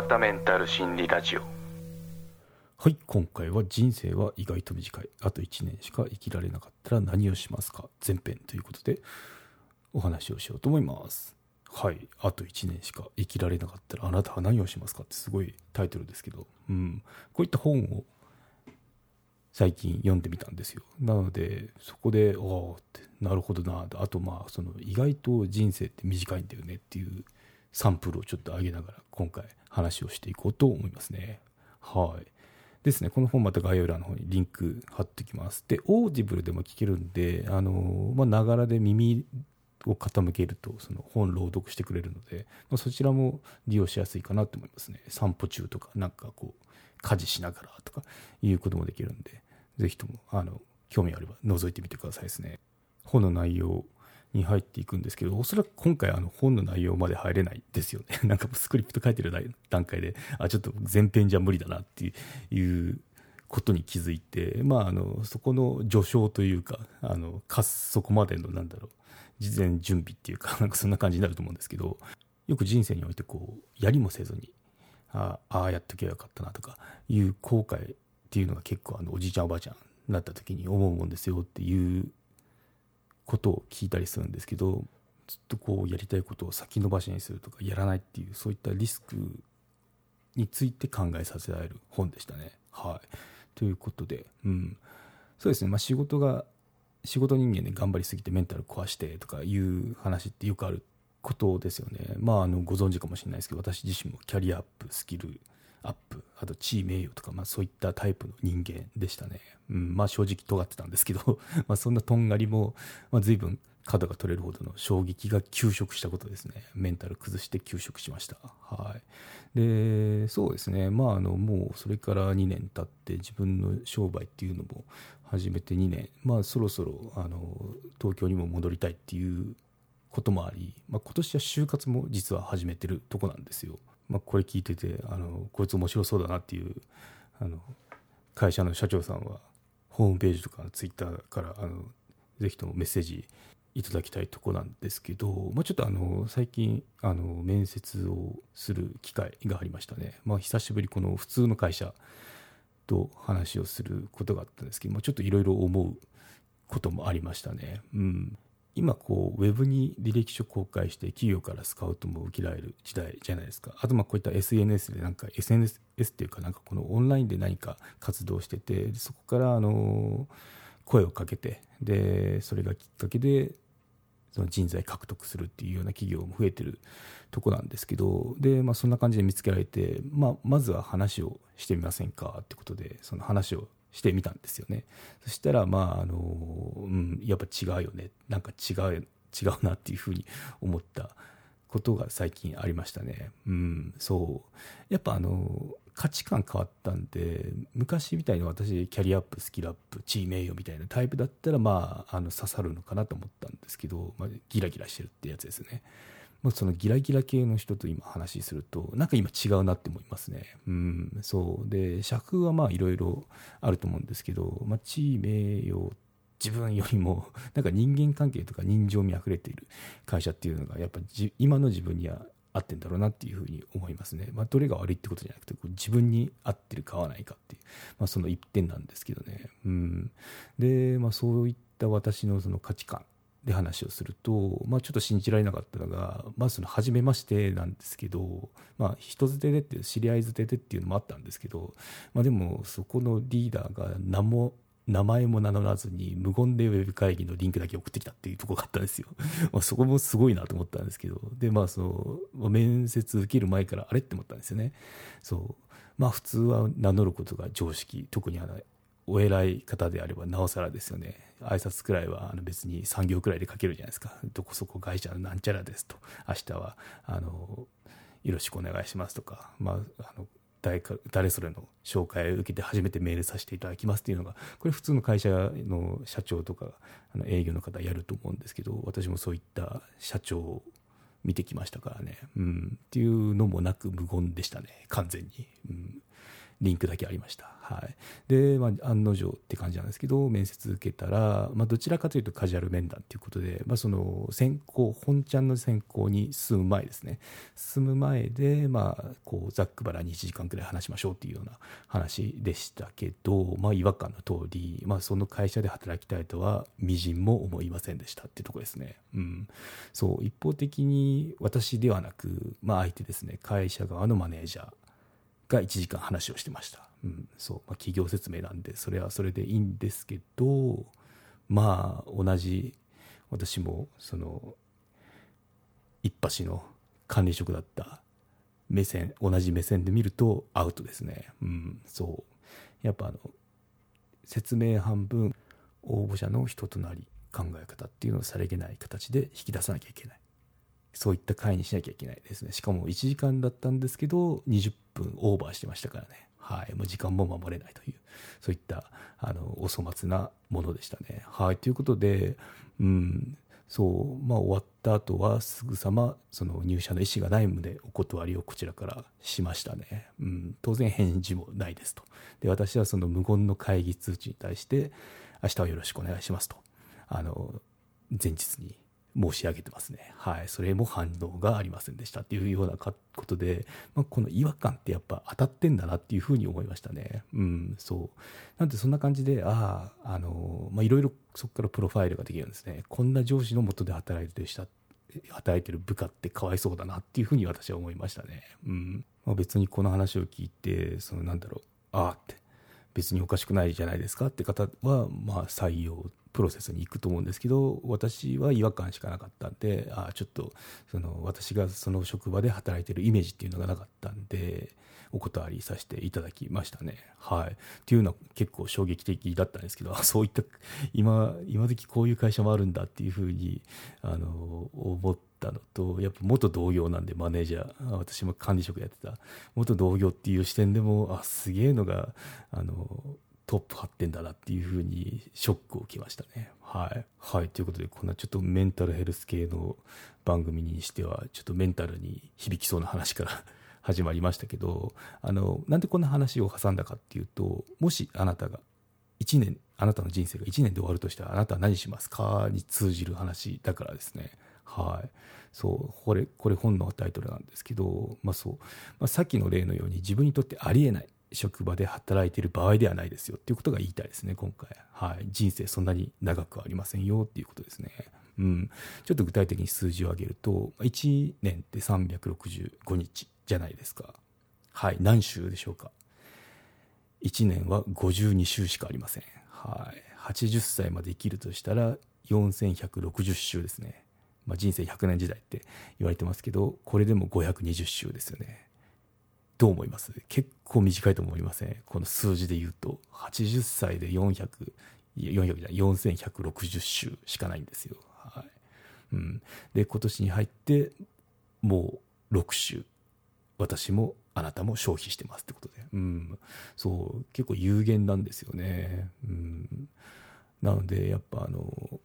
わたメンタル心理ラジオ。はい今回は人生は意外と短い。あと1年しか生きられなかったら何をしますか？前編ということでお話をしようと思います。はいあと1年しか生きられなかったらあなたは何をしますか？ってすごいタイトルですけど。うん。こういった本を最近読んでみたんですよ。なのでそこでおおってなるほどなあとまあその意外と人生って短いんだよねっていうサンプルをちょっと上げながら今回話をしていこうと思いますね。はい。ですね。この本また概要欄の方にリンク貼っておきます。で Audible でも聞けるんであのまあながらで耳を傾けるとその本朗読してくれるので、まあ、そちらも利用しやすいかなと思いますね。散歩中とかなんかこう家事しながらとかいうこともできるんでぜひともあの興味あれば覗いてみてくださいですね。本の内容に入っていくんですけどおそらく今回あの本の内容まで入れないですよね。なんかスクリプト書いてる段階であちょっと前編じゃ無理だなっていうことに気づいてまああのそこの序章というかあのかそこまでのなんだろう事前準備っていうか なんかそんな感じになると思うんですけどよく人生においてこうやりもせずにああやっとけばよかったなとかいう後悔っていうのが結構あのおじいちゃんおばあちゃんになった時に思うもんですよっていうことを聞いたりするんですけどずっとこうやりたいことを先延ばしにするとかやらないっていうそういったリスクについて考えさせられる本でしたね。はい、ということで、うん、そうですね、まあ、仕事が仕事人間で頑張りすぎてメンタル壊してとかいう話ってよくあることですよね。まあ、あのご存知かもしれないですけど私自身もキャリアアップスキルアップあと地位名誉とか、まあ、そういったタイプの人間でしたね、うん、まあ正直尖ってたんですけど まあそんなとんがりも、まあ、随分角が取れるほどの衝撃が休職したことですね。メンタル崩して休職しました。はい。でそうですね。まああのもうそれから2年経って自分の商売っていうのも始めて2年。まあそろそろあの東京にも戻りたいっていうこともあり、まあ、今年は就活も実は始めてるとこなんですよ。まあ、これ聞いててあのこいつ面白そうだなっていうあの会社の社長さんはホームページとかツイッターからあのぜひともメッセージいただきたいとこなんですけど、まあ、ちょっとあの最近あの面接をする機会がありましたね、まあ、久しぶりこの普通の会社と話をすることがあったんですけど、まあ、ちょっといろいろ思うこともありましたね。うん、今こうウェブに履歴書公開して企業からスカウトも受けられる時代じゃないですか。あとまあこういった SNS でなんか SNS っていうかなんかこのオンラインで何か活動しててそこからあの声をかけてでそれがきっかけでその人材獲得するっていうような企業も増えてるとこなんですけどで、まあ、そんな感じで見つけられて、まあ、まずは話をしてみませんかってことでその話をしてみたんですよね。そしたらまああの、うん、やっぱ違うよね。なんか違う違うなっていうふうに思ったことが最近ありましたね。うんそう。やっぱあの価値観変わったんで昔みたいに私キャリアアップスキルアップ地位名誉みたいなタイプだったらまああの刺さるのかなと思ったんですけど、まあ、ギラギラしてるってやつですね。まあ、そのギラギラ系の人と今話するとなんか今違うなって思いますね。うんそうで尺はまあいろいろあると思うんですけど、まあ、地位名誉自分よりもなんか人間関係とか人情味あふれている会社っていうのがやっぱじ今の自分には合ってんだろうなっていうふうに思いますね。まあ、どれが悪いってことじゃなくてこう自分に合ってるか合わないかっていう、まあ、その一点なんですけどね。うん、で、まあ、そういった私のその価値観で話をすると、まあ、ちょっと信じられなかったのが、まあ、その初めましてなんですけど、まあ、人づてでっていう知り合いづてでっていうのもあったんですけど、まあ、でもそこのリーダーが何も名前も名乗らずに無言でウェブ会議のリンクだけ送ってきたっていうところがあったんですよ。まあそこもすごいなと思ったんですけど、で、まあその、面接受ける前からあれって思ったんですよね。そう。まあ普通は名乗ることが常識、特にあのお偉い方であればなおさらですよね。挨拶くらいはあの別に3行くらいで書けるじゃないですか。どこそこ会社のなんちゃらですと。明日はあのよろしくお願いしますとか、まあ、あの誰か誰それの紹介を受けて初めてメールさせていただきますっていうのがこれ普通の会社の社長とかあの営業の方やると思うんですけど私もそういった社長を見てきましたからね、うん、っていうのもなく無言でしたね。完全に、うん、リンクだけありました。はい。で、まあ、案の定って感じなんですけど、面接受けたら、まあ、どちらかというとカジュアル面談ということで、まあ、その、選考、本ちゃんの選考に進む前ですね。進む前で、まあ、こう、ざっくばらに1時間くらい話しましょうっていうような話でしたけど、まあ、違和感の通り、まあ、その会社で働きたいとは、みじんも思いませんでしたっていうところですね。うん。そう、一方的に私ではなく、まあ、相手ですね、会社側のマネージャー、が1時間話をしてました。うん、そう、まあ、企業説明なんで、それはそれでいいんですけど、まあ、同じ、私も、その、一橋の管理職だった目線、同じ目線で見るとアウトですね。うん、そう。やっぱあの、説明半分、応募者の人となり、考え方っていうのをさりげない形で引き出さなきゃいけない。そういった回にしなきゃいけないですね。しかも1時間だったんですけど、20分オーバーしてましたからね。はい。もう時間も守れないという、そういった、あの、お粗末なものでしたね。はい。ということで、うん、そう、まあ終わった後はすぐさま、その入社の意思がないのでお断りをこちらからしましたね。うん、当然返事もないですと。で、私はその無言の会議通知に対して、明日はよろしくお願いしますと。あの、前日に申し上げてますね。はい。それも反応がありませんでしたっていうようなことで、まあ、この違和感ってやっぱ当たってんだなっていうふうに思いましたね。うん、そう。なんでそんな感じで、ああ、あの、ま、いろいろそこからプロファイルができるんですね。こんな上司のもとで働いてる人、働いてる部下ってかわいそうだなっていうふうに私は思いましたね。うん。まあ、別にこの話を聞いて、そのなんだろう、ああって、別におかしくないじゃないですかって方は、まあ採用プロセスに行くと思うんですけど私は違和感しかなかったんであちょっとその私がその職場で働いてるイメージっていうのがなかったんでお断りさせていただきましたね。はい。っていうのは結構衝撃的だったんですけど、そういった、今、今時こういう会社もあるんだっていうふうに、あの、思ったのと、やっぱ元同業なんでマネージャー、私も管理職やってた、元同業っていう視点でも、あ、すげえのが、あの、トップ張ってんだなっていうふうにショックを受けましたね。はい。はい。ということで、こんなちょっとメンタルヘルス系の番組にしては、ちょっとメンタルに響きそうな話から 始まりましたけど、あの、なんでこんな話を挟んだかっていうと、もしあなたが1年、あなたの人生が1年で終わるとしたら、あなたは何しますかに通じる話だからですね。はい。そう、これ、これ本のタイトルなんですけど、まあそう、まあ、さっきの例のように自分にとってありえない。職場で働いている場合ではないですよっていうことが言いたいですね、今回。はい。人生そんなに長くありませんよっていうことですね。うん。ちょっと具体的に数字を上げると、1年って365日じゃないですか。はい。何週でしょうか。1年は52週しかありません。はい。80歳まで生きるとしたら4160週ですね。まあ、人生100年時代って言われてますけど、これでも520週ですよね。どう思います？結構短いと思いません？この数字で言うと。80歳で400、400じゃない、4160週しかないんですよ。はい。うん。で、今年に入って、もう6週。私もあなたも消費してますってことで。うん。そう、結構有限なんですよね。うん。なので、やっぱあの、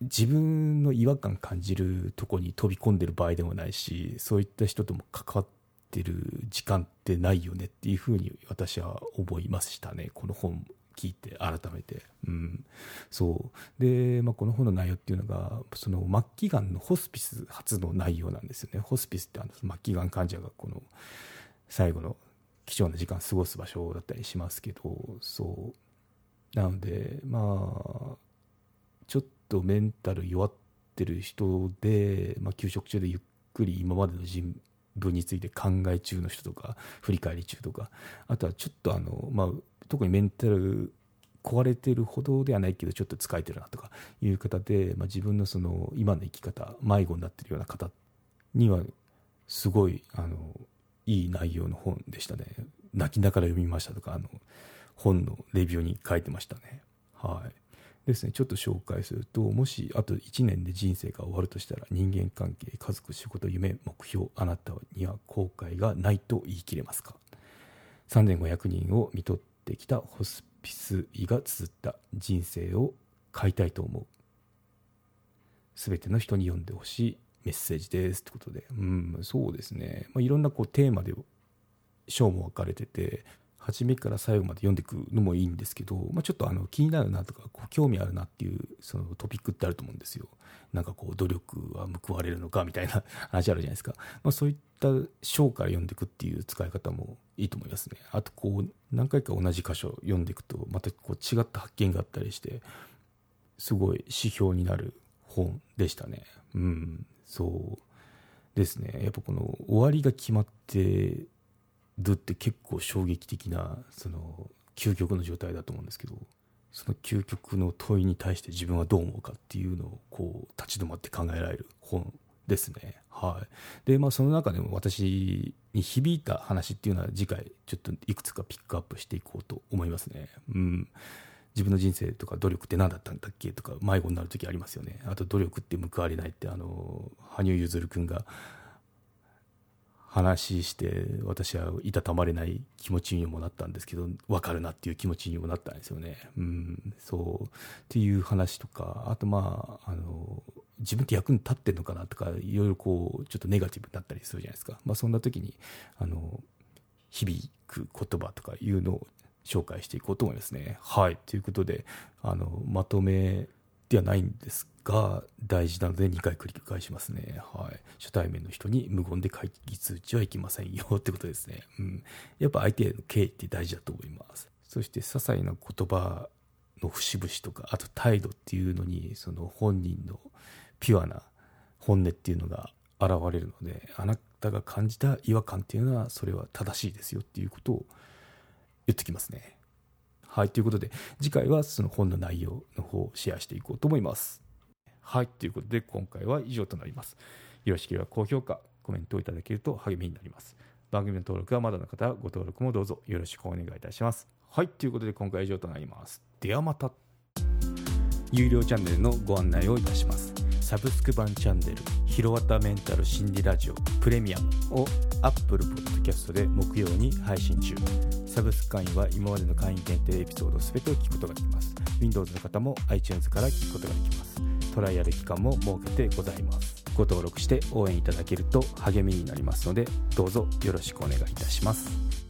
自分の違和感感じるとこに飛び込んでる場合でもないし、そういった人とも関わってってる時間ってないよねっていうふうに私は思いましたね。この本聞いて改めて。うん。そう。で、まあ、この本の内容っていうのが、その末期がんのホスピス初の内容なんですよね。ホスピスってあの末期がん患者がこの最後の貴重な時間過ごす場所だったりしますけど、そう。なので、まあ、ちょっとメンタル弱ってる人で、まあ、休職中でゆっくり今までの人分について考え中の人とか振り返り中とかあとはちょっとあの、まあ、特にメンタル壊れてるほどではないけどちょっと疲れてるなとかいう方で、まあ、自分のその今の生き方迷子になってるような方にはすごいあのいい内容の本でしたね。泣きながら読みましたとかあの本のレビューに書いてましたね。はい。ですね、ちょっと紹介すると、もしあと1年で人生が終わるとしたら、人間関係、家族、仕事、夢、目標、あなたには後悔がないと言い切れますか ?3500 人を見とってきたホスピス医が綴った人生を変えたいと思う。すべての人に読んでほしいメッセージですってことで、うん、そうですね。まあ、いろんなこうテーマで章も分かれてて、初めから最後まで読んでいくのもいいんですけど、まあ、ちょっとあの気になるなとかこう興味あるなっていうそのトピックってあると思うんですよ。なんかこう努力は報われるのかみたいな 話あるじゃないですか。まあ、そういった章から読んでいくっていう使い方もいいと思いますね。あとこう何回か同じ箇所読んでいくとまたこう違った発見があったりしてすごい指標になる本でしたね。うん、そうですね。やっぱこの終わりが決まってるって結構衝撃的なその究極の状態だと思うんですけどその究極の問いに対して自分はどう思うかっていうのをこう立ち止まって考えられる本ですね。はい。で、まあその中でも私に響いた話っていうのは次回ちょっといくつかピックアップしていこうと思いますね。うん。自分の人生とか努力って何だったんだっけとか迷子になる時ありますよね。あと努力って報われないってあの、羽生結弦君が話して私はいたたまれない気持ちにもなったんですけど分かるなっていう気持ちにもなったんですよね。うん、そうっていう話とかあとまああの自分って役に立ってんのかなとかいろいろこうちょっとネガティブになったりするじゃないですか。まあ、そんな時にあの響く言葉とかいうのを紹介していこうと思いますね。はいということであのまとめではないんですが大事なので2回繰り返しますね。はい。初対面の人に無言で会議通知はいきませんよ ってことですね。うん。やっぱ相手への敬意って大事だと思います。そして些細な言葉の節々とか、あと態度っていうのに、その本人のピュアな本音っていうのが現れるので、あなたが感じた違和感っていうのは、それは正しいですよっていうことを言ってきますね。はい、ということで、次回はその本の内容の方をシェアしていこうと思います。はい、ということで、今回は以上となります。よろしければ高評価、コメントをいただけると励みになります。番組の登録はまだの方はご登録もどうぞよろしくお願いいたします。はい、ということで今回は以上となります。ではまた。有料チャンネルのご案内をいたします。サブスク版チャンネル、ひろわたメンタル心理ラジオプレミアムを Apple Podcast で木曜に配信中。サブスク会員は今までの会員限定エピソード全てを聞くことができます。Windows の方も iTunes から聞くことができます。トライアル期間も設けてございます。ご登録して応援いただけると励みになりますので、どうぞよろしくお願いいたします。